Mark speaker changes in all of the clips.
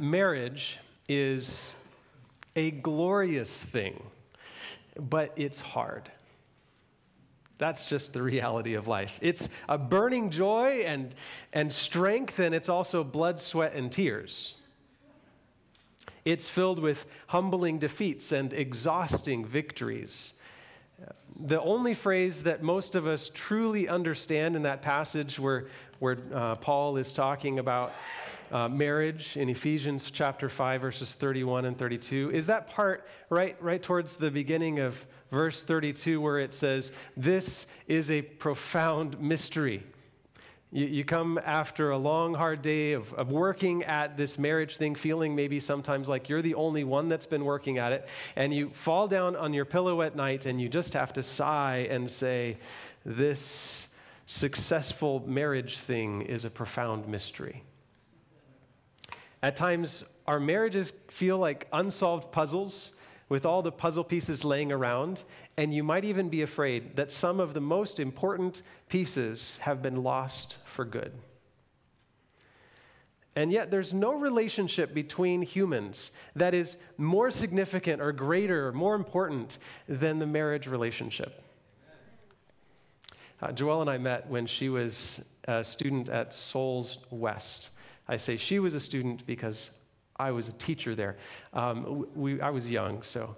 Speaker 1: Marriage is a glorious thing, but it's hard. That's just the reality of life. It's a burning joy and, and strength, and it's also blood, sweat, and tears. It's filled with humbling defeats and exhausting victories. The only phrase that most of us truly understand in that passage where, where uh, Paul is talking about uh, marriage in Ephesians chapter 5, verses 31 and 32 is that part right, right towards the beginning of verse 32 where it says, This is a profound mystery. You, you come after a long, hard day of, of working at this marriage thing, feeling maybe sometimes like you're the only one that's been working at it, and you fall down on your pillow at night and you just have to sigh and say, This successful marriage thing is a profound mystery. At times, our marriages feel like unsolved puzzles with all the puzzle pieces laying around, and you might even be afraid that some of the most important pieces have been lost for good. And yet, there's no relationship between humans that is more significant or greater or more important than the marriage relationship. Uh, Joelle and I met when she was a student at Souls West. I say she was a student because I was a teacher there. Um, we, I was young, so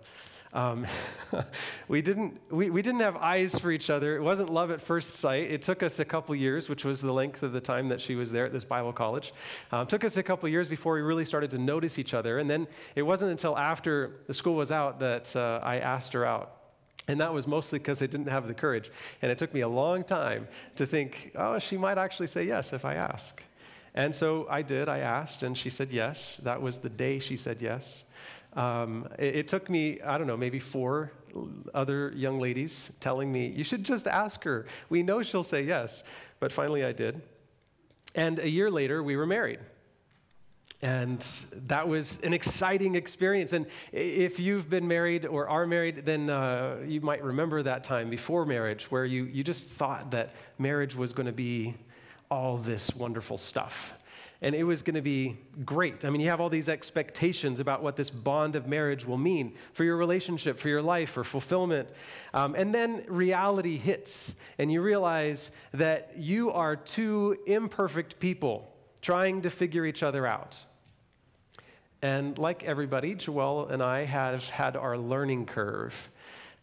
Speaker 1: um, we, didn't, we, we didn't have eyes for each other. It wasn't love at first sight. It took us a couple years, which was the length of the time that she was there at this Bible college. Um, took us a couple years before we really started to notice each other. And then it wasn't until after the school was out that uh, I asked her out. And that was mostly because I didn't have the courage. And it took me a long time to think, oh, she might actually say yes if I ask. And so I did. I asked, and she said yes. That was the day she said yes. Um, it, it, took me, I don't know, maybe four other young ladies telling me, you should just ask her. We know she'll say yes. But finally I did. And a year later, we were married. And that was an exciting experience. And if you've been married or are married, then uh, you might remember that time before marriage where you, you just thought that marriage was going to be all this wonderful stuff. And it was going to be great. I mean, you have all these expectations about what this bond of marriage will mean for your relationship, for your life, for fulfillment. Um, and then reality hits, and you realize that you are two imperfect people trying to figure each other out. And like everybody, Joelle and I have had our learning curve.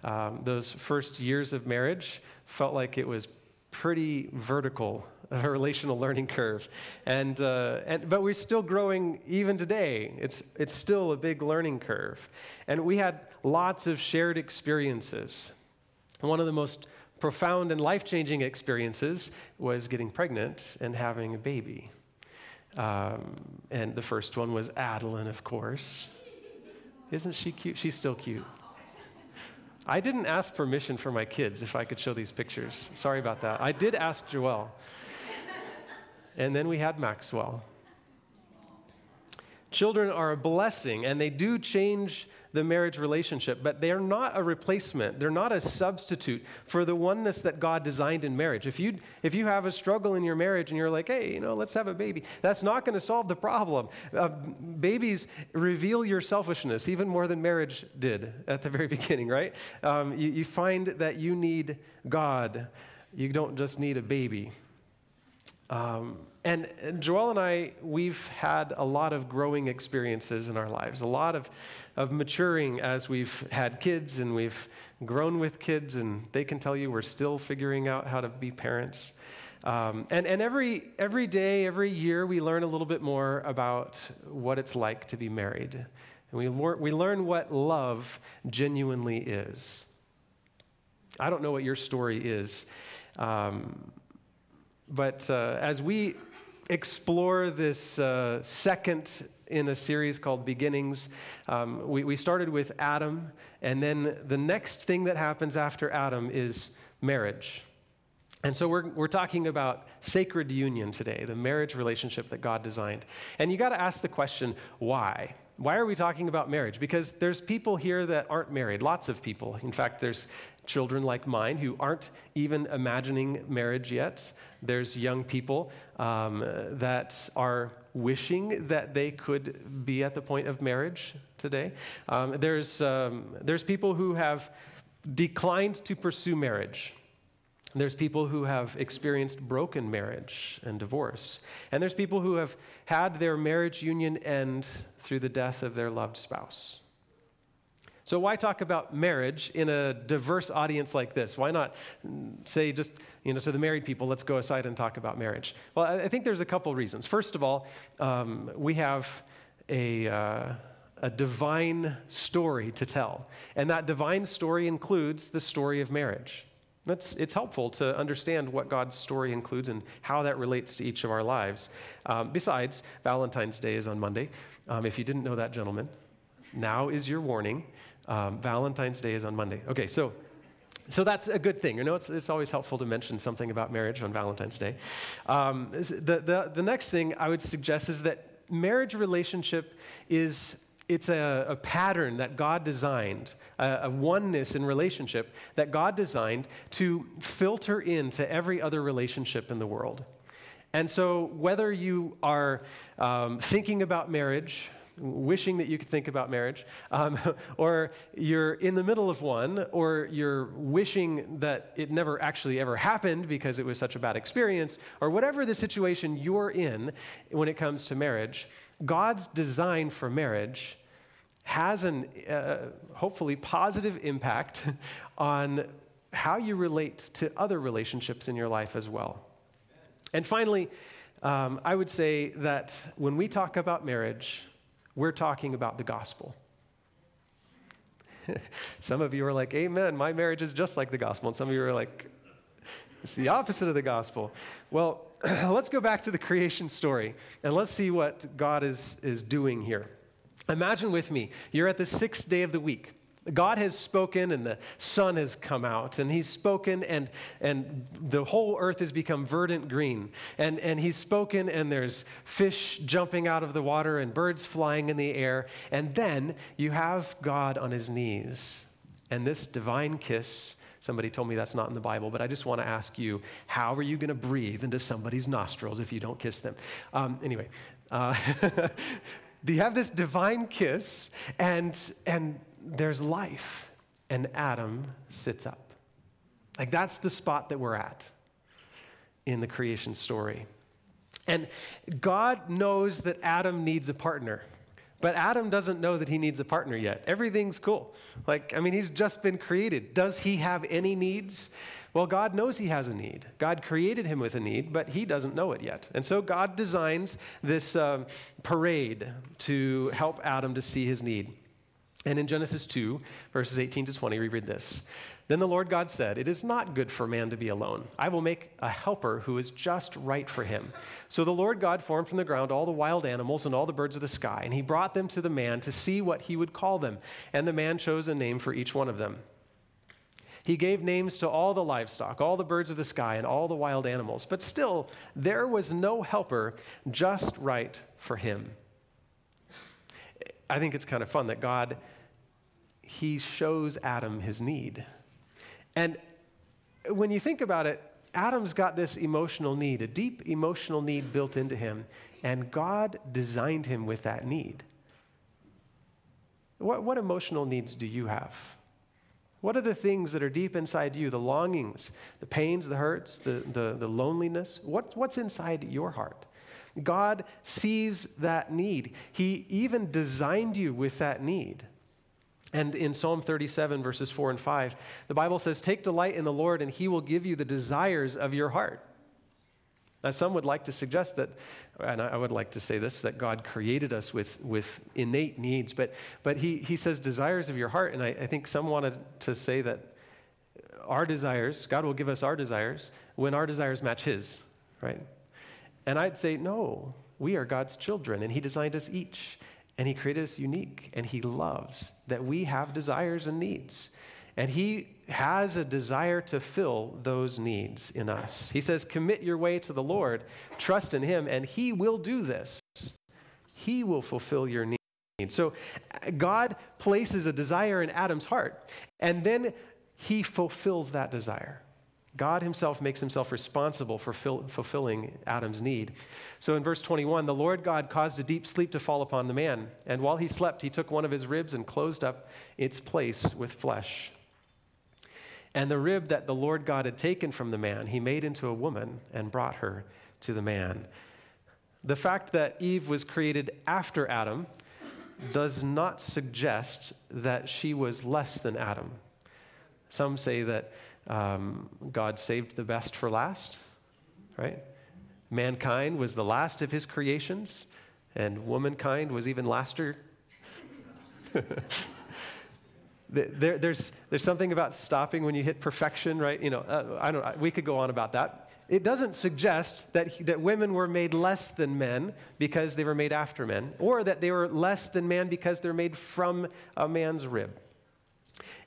Speaker 1: Um, those first years of marriage felt like it was pretty vertical a relational learning curve. And, uh, and, but we're still growing even today. It's, it's still a big learning curve. And we had lots of shared experiences. One of the most profound and life changing experiences was getting pregnant and having a baby. Um, and the first one was Adeline, of course. Isn't she cute? She's still cute. I didn't ask permission for my kids if I could show these pictures. Sorry about that. I did ask Joelle. And then we had Maxwell. Children are a blessing and they do change the marriage relationship, but they're not a replacement. They're not a substitute for the oneness that God designed in marriage. If you, if you have a struggle in your marriage and you're like, hey, you know, let's have a baby, that's not going to solve the problem. Uh, babies reveal your selfishness even more than marriage did at the very beginning, right? Um, you, you find that you need God, you don't just need a baby. Um, and, and and I, we've had a lot of growing experiences in our lives, a lot of, of maturing as we've had kids and we've grown with kids, and they can tell you we're still figuring out how to be parents. Um, and and every, every day, every year, we learn a little bit more about what it's like to be married. And we, we learn what love genuinely is. I don't know what your story is. Um, but uh, as we explore this uh, second in a series called Beginnings, um, we, we started with Adam, and then the next thing that happens after Adam is marriage. And so we're, we're talking about sacred union today, the marriage relationship that God designed. And you got to ask the question, why? Why are we talking about marriage? Because there's people here that aren't married, lots of people. In fact, there's children like mine who aren't even imagining marriage yet. There's young people um, that are wishing that they could be at the point of marriage today. Um, there's, um, there's people who have declined to pursue marriage. There's people who have experienced broken marriage and divorce. And there's people who have had their marriage union end through the death of their loved spouse. So, why talk about marriage in a diverse audience like this? Why not say just you know, to the married people, let's go aside and talk about marriage? Well, I think there's a couple reasons. First of all, um, we have a, uh, a divine story to tell. And that divine story includes the story of marriage. That's, it's helpful to understand what God's story includes and how that relates to each of our lives. Um, besides, Valentine's Day is on Monday. Um, if you didn't know that, gentlemen, now is your warning. Um, Valentine's Day is on Monday. Okay, so so that's a good thing. You know, it's, it's always helpful to mention something about marriage on Valentine's Day. Um, the, the, the next thing I would suggest is that marriage relationship is it's a, a pattern that God designed, a, a, oneness in relationship that God designed to filter into every other relationship in the world. And so, whether you are um, thinking about marriage, wishing that you could think about marriage, um, or you're in the middle of one, or you're wishing that it never actually ever happened because it was such a bad experience, or whatever the situation you're in when it comes to marriage, God's design for marriage has an uh, hopefully positive impact on how you relate to other relationships in your life as well. And finally, um, I would say that when we talk about marriage, we're talking about the gospel. some of you are like, Amen, my marriage is just like the gospel. And some of you are like, it's the opposite of the gospel. Well, let's go back to the creation story and let's see what God is, is doing here. Imagine with me, you're at the sixth day of the week. God has spoken and the sun has come out, and He's spoken, and, and the whole earth has become verdant green. And, and He's spoken, and there's fish jumping out of the water and birds flying in the air. And then you have God on His knees. And this divine kiss, somebody told me that's not in the Bible, but I just want to ask you how are you going to breathe into somebody's nostrils if you don't kiss them? Um, anyway. Uh, you have this divine kiss, and, and there's life, and Adam sits up. Like that's the spot that we're at in the creation story. And God knows that Adam needs a partner. But Adam doesn't know that he needs a partner yet. Everything's cool. Like, I mean, he's just been created. Does he have any needs? Well, God knows he has a need. God created him with a need, but he doesn't know it yet. And so God designs this uh, parade to help Adam to see his need. And in Genesis 2, verses 18 to 20, we read this. Then the Lord God said, It is not good for man to be alone. I will make a helper who is just right for him. So the Lord God formed from the ground all the wild animals and all the birds of the sky, and he brought them to the man to see what he would call them. And the man chose a name for each one of them. He gave names to all the livestock, all the birds of the sky, and all the wild animals. But still, there was no helper just right for him. I think it's kind of fun that God he shows Adam his need. And when you think about it, Adam's got this emotional need, a deep emotional need built into him, and God designed him with that need. What, what emotional needs do you have? What are the things that are deep inside you, the longings, the pains, the hurts, the, the, the loneliness? What, what's inside your heart? God sees that need. He even designed you with that need. And in Psalm 37, verses 4 and 5, the Bible says, Take delight in the Lord, and he will give you the desires of your heart. Now, some would like to suggest that, and I would like to say this, that God created us with, with innate needs, but, but he, he says desires of your heart. And I, I think some wanted to say that our desires, God will give us our desires when our desires match His, right? And I'd say, no, we are God's children, and He designed us each and He created us unique, and He loves that we have desires and needs. And He has a desire to fill those needs in us. He says, Commit your way to the Lord, trust in Him, and He will do this. He will fulfill your needs. So God places a desire in Adam's heart, and then he fulfills that desire. God himself makes himself responsible for fulfilling Adam's need. So in verse 21, the Lord God caused a deep sleep to fall upon the man, and while he slept, he took one of his ribs and closed up its place with flesh. And the rib that the Lord God had taken from the man, he made into a woman and brought her to the man. The fact that Eve was created after Adam does not suggest that she was less than Adam. Some say that um, God saved the best for last, right? Mankind was the last of his creations, and womankind was even laster. there, there's, there's something about stopping when you hit perfection, right? You know, uh, I don't, we could go on about that it doesn't suggest that, that women were made less than men because they were made after men, or that they were less than man because they're made from a man's rib.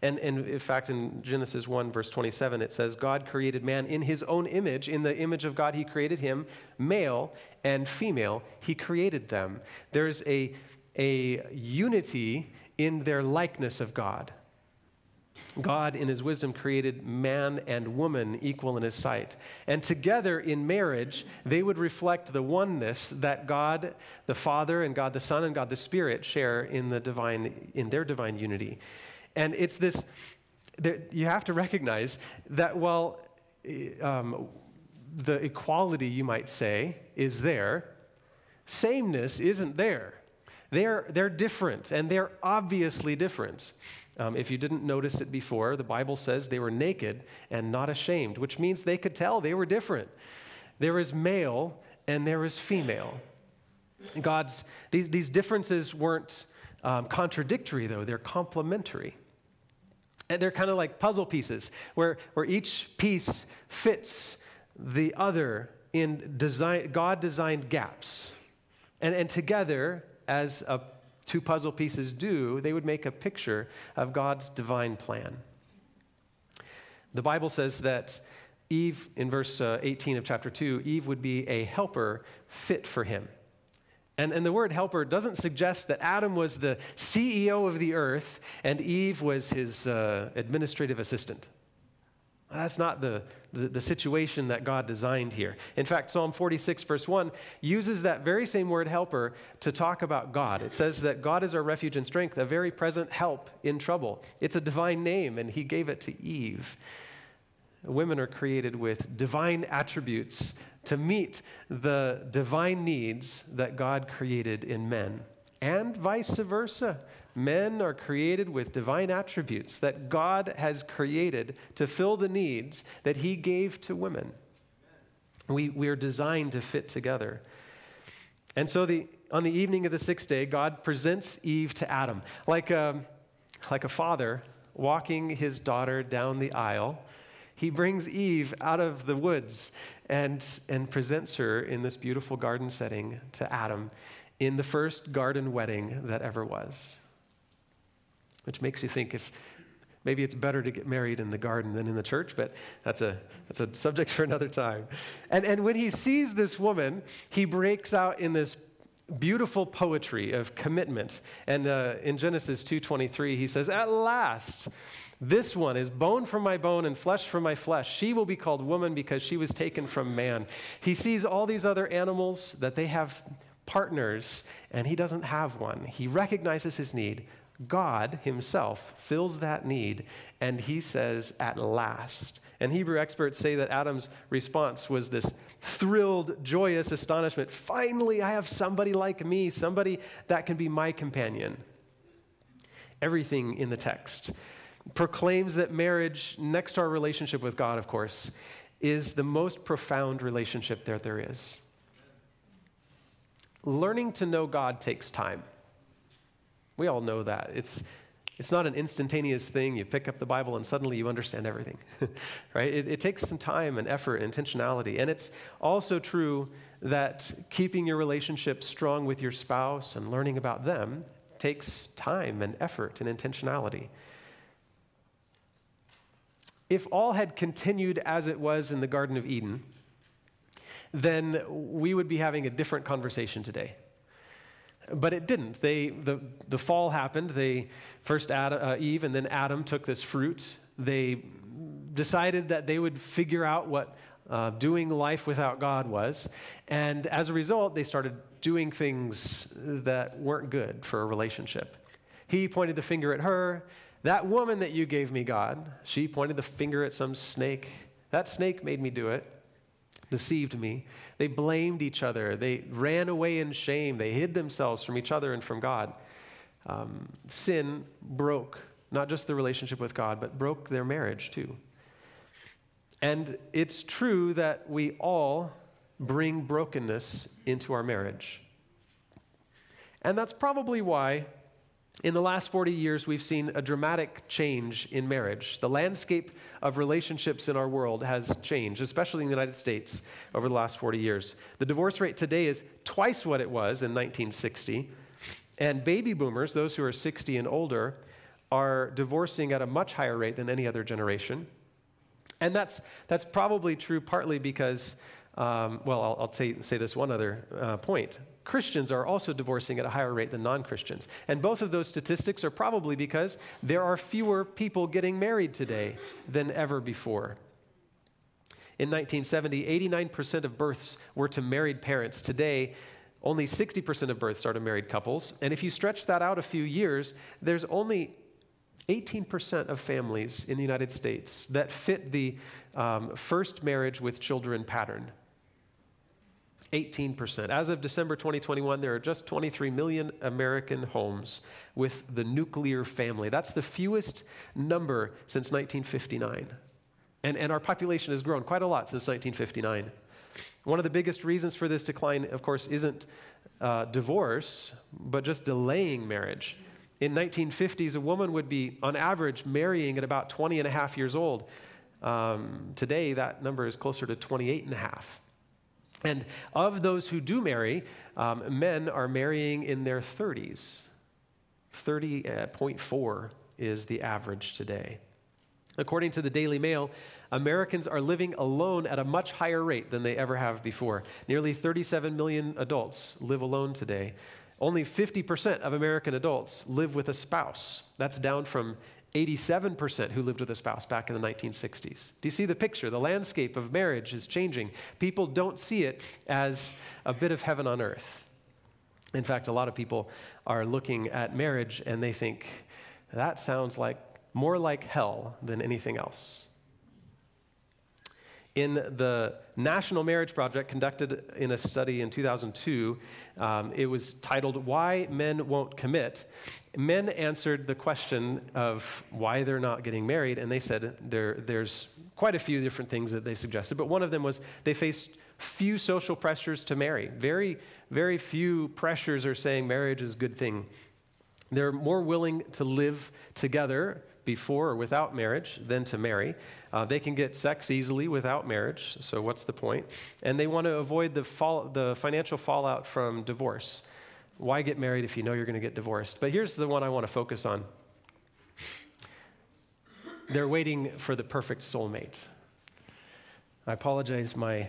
Speaker 1: And, and, in fact, in Genesis 1, verse 27, it says, God created man in his own image. In the image of God, he created him, male and female, he created them. There's a, a unity in their likeness of God. God, in his wisdom, created man and woman equal in his sight. And together in marriage, they would reflect the oneness that God the Father and God the Son and God the Spirit share in, the divine, in their divine unity. And it's this, you have to recognize that while um, the equality, you might say, is there, sameness isn't there. They're, they're different, and they're obviously different. Um, if you didn't notice it before, the Bible says they were naked and not ashamed, which means they could tell they were different. There is male and there is female. God's, these, these differences weren't um, contradictory, though, they're complementary. And they're kind of like puzzle pieces, where, where each piece fits the other in design, God designed gaps. And, and together, as a two puzzle pieces do, they would make a picture of God's divine plan. The Bible says that Eve, in verse uh, 18 of chapter 2, Eve would be a helper fit for him. And, and the word helper doesn't suggest that Adam was the CEO of the earth and Eve was his uh, administrative assistant. That's not the, the, the, situation that God designed here. In fact, Psalm 46, verse 1, uses that very same word helper to talk about God. It says that God is our refuge and strength, a very present help in trouble. It's a divine name, and he gave it to Eve. Women are created with divine attributes to meet the divine needs that God created in men, and vice versa. Men are created with divine attributes that God has created to fill the needs that He gave to women. We, we are designed to fit together. And so, the, on the evening of the sixth day, God presents Eve to Adam, like a, like a father walking his daughter down the aisle. He brings Eve out of the woods and, and presents her in this beautiful garden setting to Adam in the first garden wedding that ever was which makes you think if maybe it's better to get married in the garden than in the church, but that's a, that's a subject for another time. And, and when he sees this woman, he breaks out in this beautiful poetry of commitment. And uh, in Genesis 2.23, he says, At last, this one is bone from my bone and flesh from my flesh. She will be called woman because she was taken from man. He sees all these other animals that they have partners, and he doesn't have one. He recognizes his need. God himself fills that need, and he says, at last. And Hebrew experts say that Adam's response was this thrilled, joyous astonishment. Finally, I have somebody like me, somebody that can be my companion. Everything in the text proclaims that marriage, next to our relationship with God, of course, is the most profound relationship that there is. Learning to know God takes time. We all know that. It's, it's not an instantaneous thing. You pick up the Bible and suddenly you understand everything, right? It, it, takes some time and effort and intentionality. And it's also true that keeping your relationship strong with your spouse and learning about them takes time and effort and intentionality. If all had continued as it was in the Garden of Eden, then we would be having a different conversation today but it didn't. They, the, the fall happened. They, first Adam, uh, Eve and then Adam took this fruit. They decided that they would figure out what uh, doing life without God was. And as a result, they started doing things that weren't good for a relationship. He pointed the finger at her. That woman that you gave me, God, she pointed the finger at some snake. That snake made me do it, deceived me. They blamed each other. They ran away in shame. They hid themselves from each other and from God. Um, sin broke not just the relationship with God, but broke their marriage too. And it's true that we all bring brokenness into our marriage. And that's probably why in the last 40 years we've seen a dramatic change in marriage. The landscape of relationships in our world has changed, especially in the United States over the last 40 years. The divorce rate today is twice what it was in 1960. And baby boomers, those who are 60 and older, are divorcing at a much higher rate than any other generation. And that's, that's probably true partly because, um, well, I'll, I'll say, say this one other uh, point. Christians are also divorcing at a higher rate than non Christians. And both of those statistics are probably because there are fewer people getting married today than ever before. In 1970, 89% of births were to married parents. Today, only 60% of births are to married couples. And if you stretch that out a few years, there's only 18% of families in the United States that fit the um, first marriage with children pattern. 18%. As of December 2021, there are just 23 million American homes with the nuclear family. That's the fewest number since 1959. And, and our population has grown quite a lot since 1959. One of the biggest reasons for this decline, of course, isn't uh, divorce, but just delaying marriage. In 1950s, a woman would be, on average, marrying at about 20 and a half years old. Um, today, that number is closer to 28 and a half. And of those who do marry, um, men are marrying in their 30s. 30.4 is the average today. According to the Daily Mail, Americans are living alone at a much higher rate than they ever have before. Nearly 37 million adults live alone today. Only 50% of American adults live with a spouse. That's down from 87% who lived with a spouse back in the 1960s. Do you see the picture? The landscape of marriage is changing. People don't see it as a bit of heaven on earth. In fact, a lot of people are looking at marriage and they think, that sounds like more like hell than anything else in the National Marriage Project conducted in a study in 2002. Um, it was titled Why Men Won't Commit. Men answered the question of why they're not getting married, and they said there, there's quite a few different things that they suggested, but one of them was they faced few social pressures to marry. Very, very few pressures are saying marriage is a good thing. They're more willing to live together before or without marriage than to marry. Uh, they can get sex easily without marriage, so what's the point? And they want to avoid the, fall, the financial fallout from divorce. Why get married if you know you're going to get divorced? But here's the one I want to focus on. They're waiting for the perfect soulmate. I apologize, my,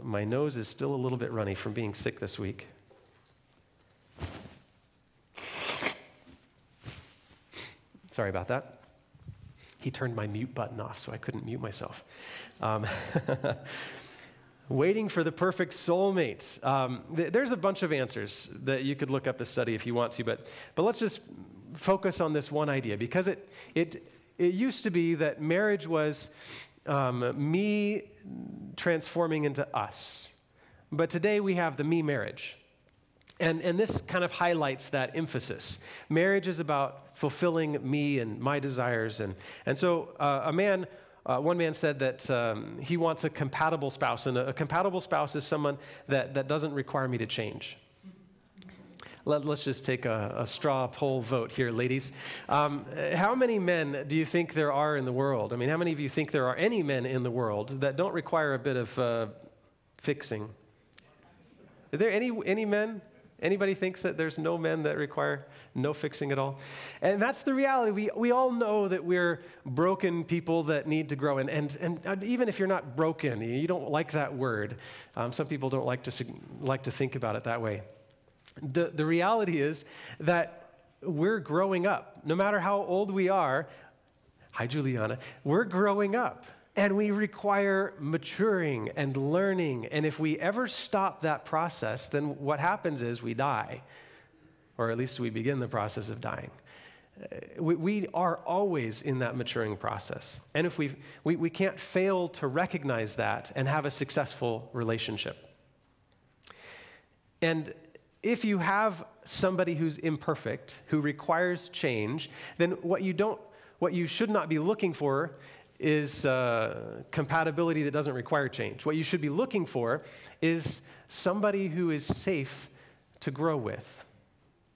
Speaker 1: my nose is still a little bit runny from being sick this week. Sorry about that he turned my mute button off, so I couldn't mute myself. Um, waiting for the perfect soulmate. Um, th- there's a bunch of answers that you could look up the study if you want to, but, but let's just focus on this one idea because it, it, it used to be that marriage was um, me transforming into us. But today we have the me marriage. And, and this kind of highlights that emphasis. Marriage is about fulfilling me and my desires. And, and so uh, a man, uh, one man said that um, he wants a compatible spouse. And a, a, compatible spouse is someone that, that doesn't require me to change. Let, us just take a, a, straw poll vote here, ladies. Um, how many men do you think there are in the world? I mean, how many of you think there are any men in the world that don't require a bit of uh, fixing? Are there any, any men Anybody thinks that there's no men that require no fixing at all? And that's the reality. We, we all know that we're broken people that need to grow. And, and, and even if you're not broken, you don't like that word. Um, some people don't like to, like to think about it that way. The, the reality is that we're growing up. No matter how old we are, hi, Juliana, we're growing up. And we require maturing and learning. And if we ever stop that process, then what happens is we die, or at least we begin the process of dying. Uh, we, we are always in that maturing process. And if we, we, we can't fail to recognize that and have a successful relationship. And if you have somebody who's imperfect, who requires change, then what you don't, what you should not be looking for is uh, compatibility that doesn't require change. What you should be looking for is somebody who is safe to grow with.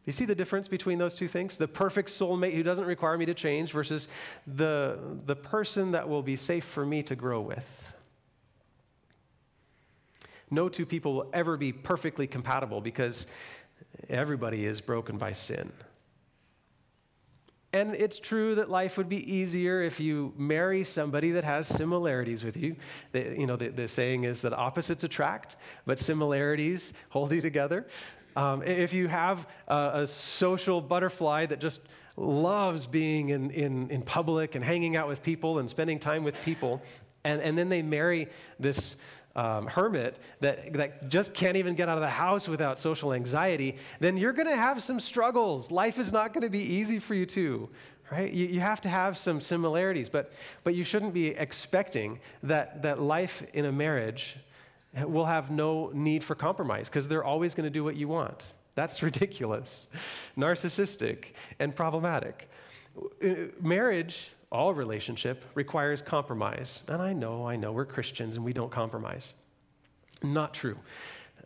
Speaker 1: You see the difference between those two things? The perfect soulmate who doesn't require me to change versus the, the person that will be safe for me to grow with. No two people will ever be perfectly compatible because everybody is broken by sin. And it's true that life would be easier if you marry somebody that has similarities with you. The, you know, the, the saying is that opposites attract, but similarities hold you together. Um, if you have a, a, social butterfly that just loves being in, in, in public and hanging out with people and spending time with people, and, and then they marry this um, hermit that, that just can't even get out of the house without social anxiety, then you're going to have some struggles. Life is not going to be easy for you, too. Right? You, you have to have some similarities, but, but you shouldn't be expecting that, that life in a marriage will have no need for compromise because they're always going to do what you want. That's ridiculous, narcissistic, and problematic. Uh, marriage all relationship requires compromise. And I know, I know, we're Christians and we don't compromise. Not true.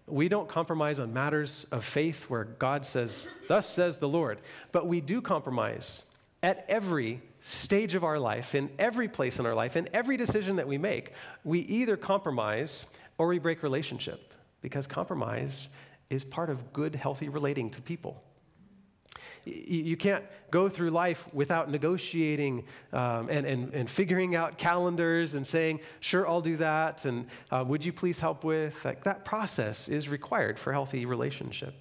Speaker 1: We don't compromise on matters of faith where God says, Thus says the Lord. But we do compromise at every stage of our life, in every place in our life, in every decision that we make. We either compromise or we break relationship because compromise is part of good, healthy relating to people. You can't go through life without negotiating um, and, and, and figuring out calendars and saying, sure, I'll do that, and uh, would you please help with? Like, that process is required for healthy relationship.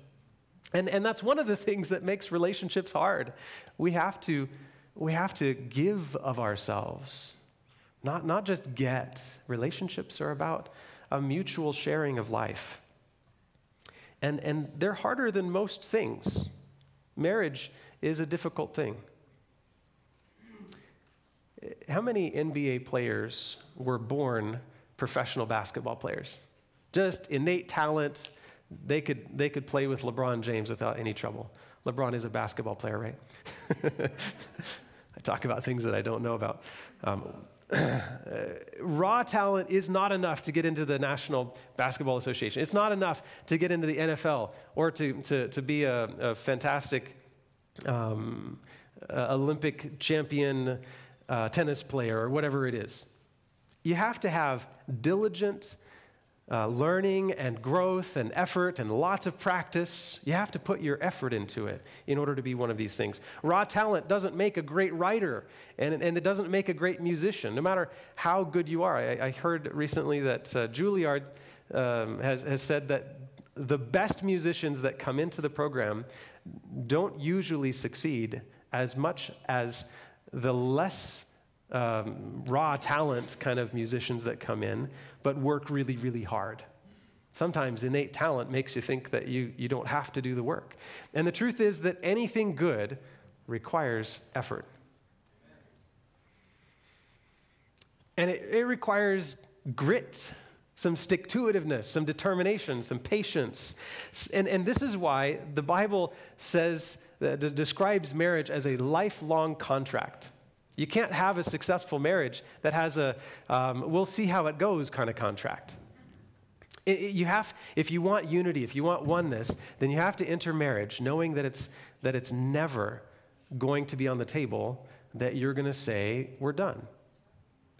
Speaker 1: And, and that's one of the things that makes relationships hard. We have to, we have to give of ourselves, not, not just get. Relationships are about a mutual sharing of life. And, and they're harder than most things. Marriage is a difficult thing. How many NBA players were born professional basketball players? Just innate talent. They could, they could play with LeBron James without any trouble. LeBron is a basketball player, right? I talk about things that I don't know about. Um, raw talent is not enough to get into the National Basketball Association. It's not enough to get into the NFL or to, to, to be a, a fantastic um, uh, Olympic champion uh, tennis player or whatever it is. You have to have diligent uh, learning and growth and effort and lots of practice. You have to put your effort into it in order to be one of these things. Raw talent doesn't make a great writer, and, and it doesn't make a great musician, no matter how good you are. I, I heard recently that uh, Juilliard um, has, has said that the best musicians that come into the program don't usually succeed as much as the less um, raw talent kind of musicians that come in, but work really, really hard. Sometimes innate talent makes you think that you, you don't have to do the work. And the truth is that anything good requires effort. And it, it requires grit, some stick to itiveness, some determination, some patience. And, and this is why the Bible says, uh, describes marriage as a lifelong contract. You can't have a successful marriage that has a um, we'll see how it goes kind of contract. It, it, you have, if you want unity, if you want oneness, then you have to enter marriage knowing that it's, that it's never going to be on the table that you're going to say, we're done.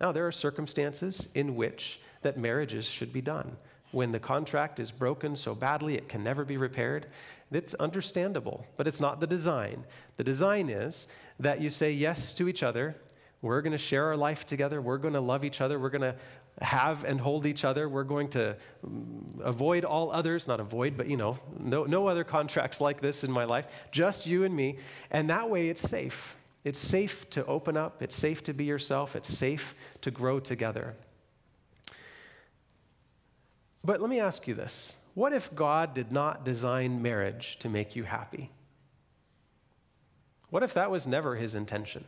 Speaker 1: Now, there are circumstances in which that marriages should be done. When the contract is broken so badly it can never be repaired, it's understandable, but it's not the design. The design is that you say yes to each other. We're going to share our life together. We're going to love each other. We're going to have and hold each other. We're going to mm, avoid all others, not avoid, but you know, no, no other contracts like this in my life, just you and me. And that way it's safe. It's safe to open up, it's safe to be yourself, it's safe to grow together. But let me ask you this what if God did not design marriage to make you happy? What if that was never his intention?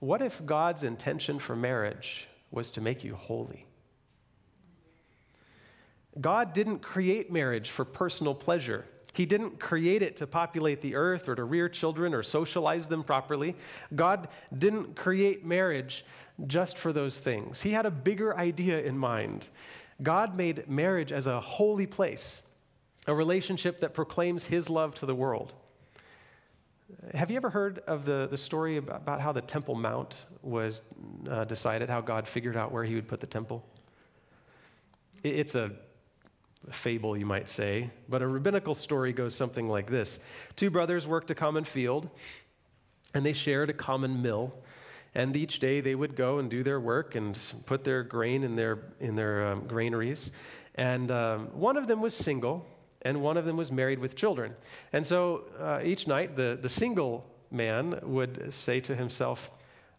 Speaker 1: What if God's intention for marriage was to make you holy? God didn't create marriage for personal pleasure. He didn't create it to populate the earth or to rear children or socialize them properly. God didn't create marriage just for those things. He had a bigger idea in mind. God made marriage as a holy place, a relationship that proclaims His love to the world. Have you ever heard of the, the story about, how the Temple Mount was uh, decided, how God figured out where He would put the temple? It, it's a fable, you might say, but a rabbinical story goes something like this Two brothers worked a common field, and they shared a common mill. And each day they would go and do their work and put their grain in their, in their um, granaries. And um, one of them was single, and one of them was married with children. And so uh, each night, the, the single man would say to himself,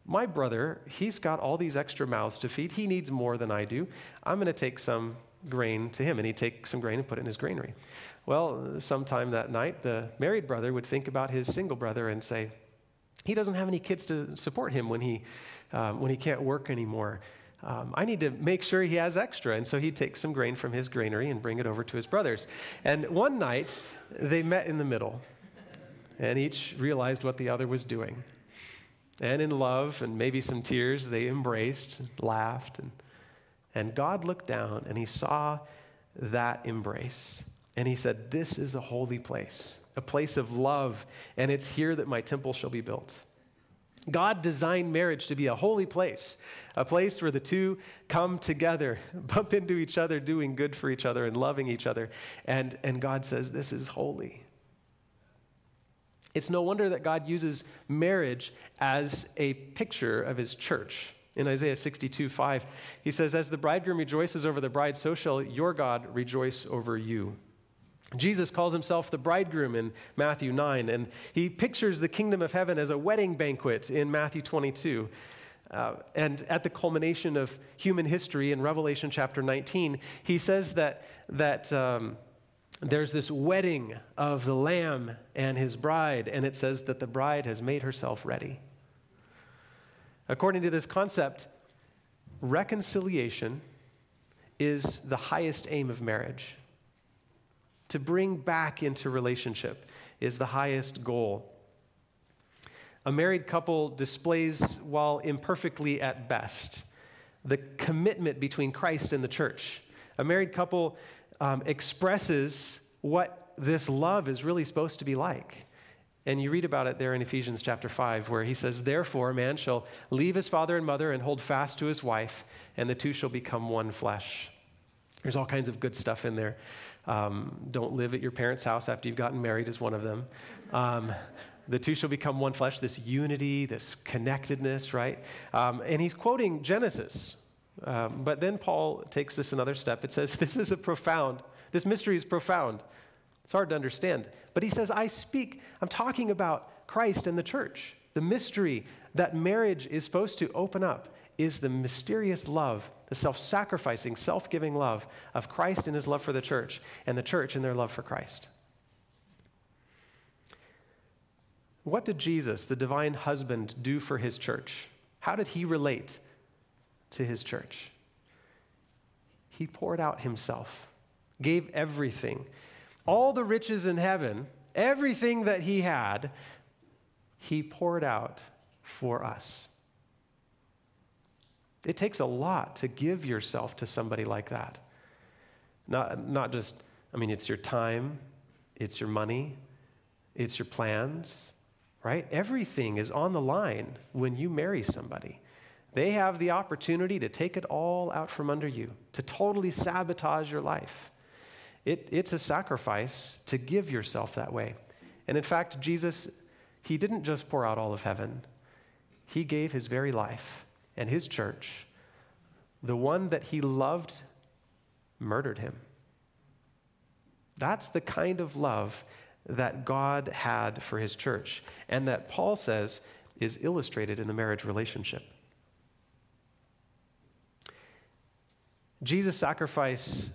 Speaker 1: My brother, he's got all these extra mouths to feed. He needs more than I do. I'm going to take some grain to him. And he'd take some grain and put it in his granary. Well, sometime that night, the married brother would think about his single brother and say, he doesn't have any kids to support him when he, um, when he can't work anymore. Um, I need to make sure he has extra. And so he takes some grain from his granary and bring it over to his brothers. And one night, they met in the middle, and each realized what the other was doing. And in love and maybe some tears, they embraced, laughed, and, and God looked down and he saw that embrace. And he said, This is a holy place a place of love, and it's here that my temple shall be built. God designed marriage to be a holy place, a place where the two come together, bump into each other, doing good for each other and loving each other. And, and God says, This is holy. It's no wonder that God uses marriage as a picture of his church. In Isaiah 62 5, he says, As the bridegroom rejoices over the bride, so shall your God rejoice over you. Jesus calls himself the bridegroom in Matthew 9, and he pictures the kingdom of heaven as a wedding banquet in Matthew 22. Uh, and at the culmination of human history in Revelation chapter 19, he says that, that um, there's this wedding of the Lamb and his bride, and it says that the bride has made herself ready. According to this concept, reconciliation is the highest aim of marriage. To bring back into relationship is the highest goal. A married couple displays, while imperfectly at best, the commitment between Christ and the church. A married couple um, expresses what this love is really supposed to be like. And you read about it there in Ephesians chapter 5, where he says, Therefore, man shall leave his father and mother and hold fast to his wife, and the two shall become one flesh. There's all kinds of good stuff in there. Um, don't live at your parents' house after you've gotten married, is one of them. Um, the two shall become one flesh, this unity, this connectedness, right? Um, and he's quoting Genesis. Um, but then Paul takes this another step. It says, This is a profound, this mystery is profound. It's hard to understand. But he says, I speak, I'm talking about Christ and the church. The mystery that marriage is supposed to open up is the mysterious love the self sacrificing, self giving love of Christ and his love for the church, and the church and their love for Christ. What did Jesus, the divine husband, do for his church? How did he relate to his church? He poured out himself, gave everything, all the riches in heaven, everything that he had, he poured out for us. It takes a lot to give yourself to somebody like that. Not, not just, I mean, it's your time, it's your money, it's your plans, right? Everything is on the line when you marry somebody. They have the opportunity to take it all out from under you, to totally sabotage your life. It, it's a sacrifice to give yourself that way. And in fact, Jesus, he didn't just pour out all of heaven, he gave his very life and his church the one that he loved murdered him. That's the kind of love that God had for his church, and that Paul says is illustrated in the marriage relationship. Jesus' sacrifice,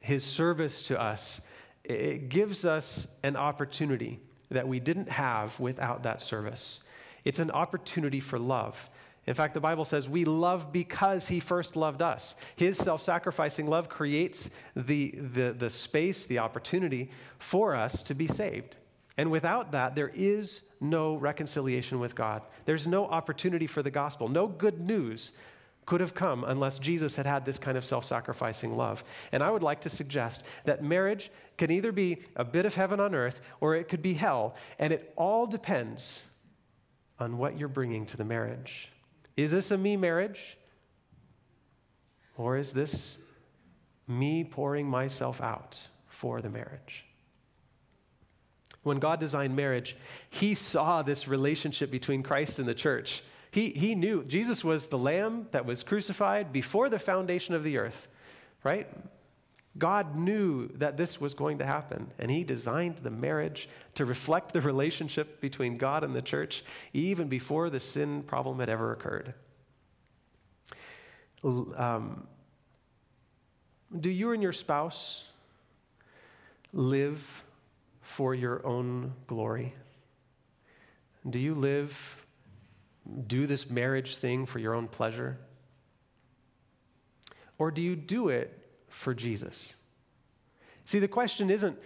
Speaker 1: his service to us, it gives us an opportunity that we didn't have without that service. It's an opportunity for love. In fact, the Bible says we love because he first loved us. His self sacrificing love creates the, the, the space, the opportunity for us to be saved. And without that, there is no reconciliation with God. There's no opportunity for the gospel. No good news could have come unless Jesus had had this kind of self sacrificing love. And I would like to suggest that marriage can either be a bit of heaven on earth or it could be hell. And it all depends on what you're bringing to the marriage. Is this a me marriage? Or is this me pouring myself out for the marriage? When God designed marriage, He saw this relationship between Christ and the church. He, he knew Jesus was the lamb that was crucified before the foundation of the earth, right? God knew that this was going to happen, and He designed the marriage to reflect the relationship between God and the church even before the sin problem had ever occurred. Um, do you and your spouse live for your own glory? Do you live, do this marriage thing for your own pleasure? Or do you do it for Jesus. See, the question isn't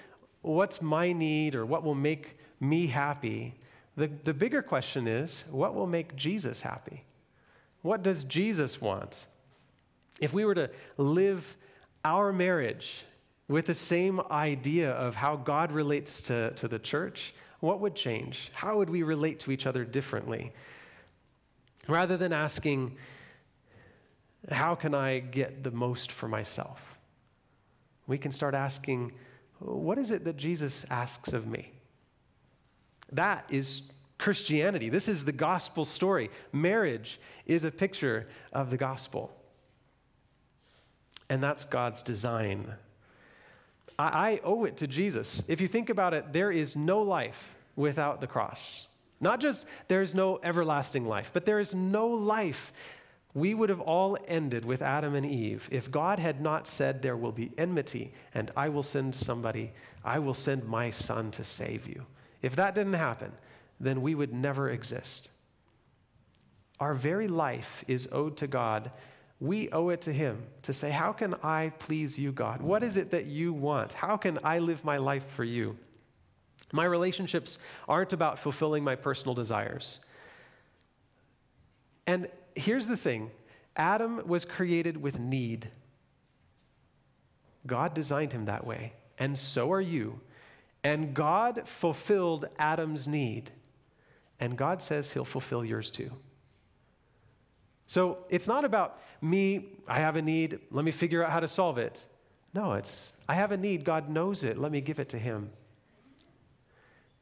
Speaker 1: what's my need or what will make me happy. The, the bigger question is what will make Jesus happy? What does Jesus want? If we were to live our marriage with the same idea of how God relates to, to the church, what would change? How would we relate to each other differently? Rather than asking, how can I get the most for myself? We can start asking, what is it that Jesus asks of me? That is Christianity. This is the gospel story. Marriage is a picture of the gospel. And that's God's design. I, I, owe it to Jesus. If you think about it, there is no life without the cross. Not just there's no everlasting life, but there is no life we would have all ended with Adam and Eve if God had not said, There will be enmity, and I will send somebody, I will send my son to save you. If that didn't happen, then we would never exist. Our very life is owed to God. We owe it to Him to say, How can I please you, God? What is it that you want? How can I live my life for you? My relationships aren't about fulfilling my personal desires. And here's the thing Adam was created with need. God designed him that way, and so are you. And God fulfilled Adam's need, and God says he'll fulfill yours too. So it's not about me, I have a need, let me figure out how to solve it. No, it's I have a need, God knows it, let me give it to him.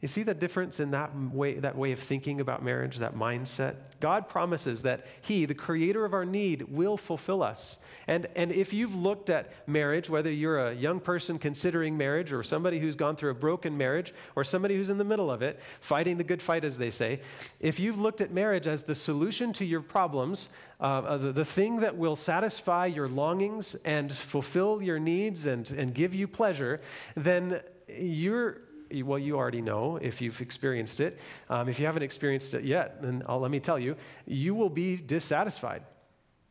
Speaker 1: You see the difference in that way, that way of thinking about marriage, that mindset? God promises that He, the creator of our need, will fulfill us. And, and if you've looked at marriage, whether you're a young person considering marriage, or somebody who's gone through a broken marriage, or somebody who's in the middle of it, fighting the good fight, as they say, if you've looked at marriage as the solution to your problems, uh, uh the, the thing that will satisfy your longings and fulfill your needs and, and give you pleasure, then you're well, you already know if you've experienced it. Um, if you haven't experienced it yet, then I'll, let me tell you, you will be dissatisfied.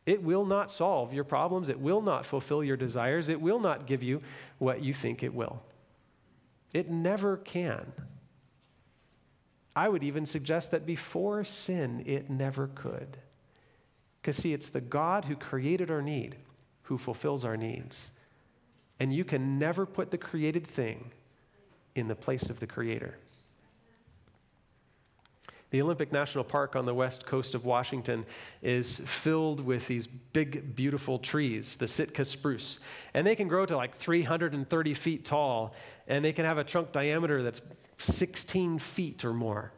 Speaker 1: It will not solve your problems. It will not fulfill your desires. It will not give you what you think it will. It never can. I would even suggest that before sin, it never could. Because, see, it's the God who created our need who fulfills our needs. And you can never put the created thing in the place of the Creator. The Olympic National Park on the west coast of Washington is filled with these big, beautiful trees, the Sitka spruce. And they can grow to like 330 feet tall, and they can have a trunk diameter that's 16 feet or more.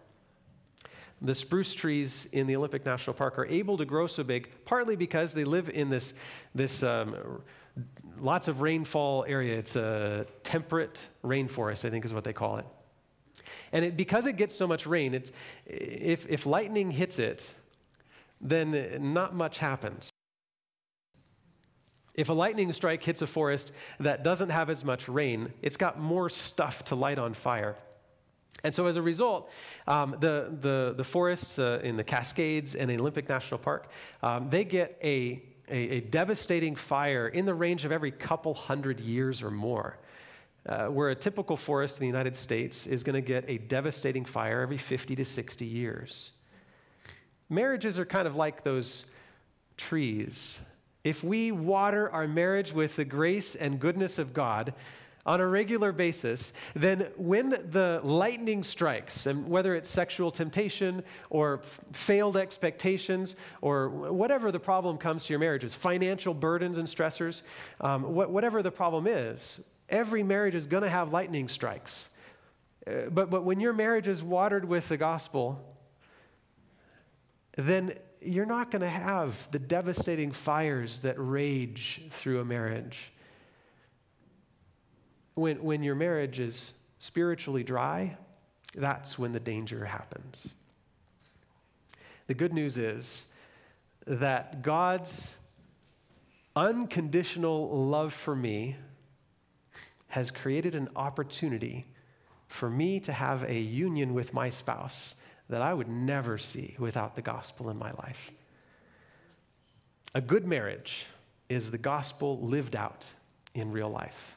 Speaker 1: the spruce trees in the Olympic National Park are able to grow so big, partly because they live in this, this um, lots of rainfall area. It's a temperate rainforest, I think is what they call it. And it, because it gets so much rain, it's, if, if lightning hits it, then not much happens. If a lightning strike hits a forest that doesn't have as much rain, it's got more stuff to light on fire. And so, as a result, um, the, the, the forests uh, in the Cascades and the Olympic National Park, um, they get a, a, a, devastating fire in the range of every couple hundred years or more. Uh, where a typical forest in the United States is going to get a devastating fire every 50 to 60 years. Marriages are kind of like those trees. If we water our marriage with the grace and goodness of God, on a regular basis, then when the lightning strikes, and whether it's sexual temptation or failed expectations or whatever the problem comes to your marriage is, financial burdens and stressors, um, wh- whatever the problem is, every marriage is going to have lightning strikes. Uh, but, but when your marriage is watered with the gospel, then you're not going to have the devastating fires that rage through a marriage when, when your marriage is spiritually dry, that's when the danger happens. The good news is that God's unconditional love for me has created an opportunity for me to have a union with my spouse that I would never see without the gospel in my life. A good marriage is the gospel lived out in real life.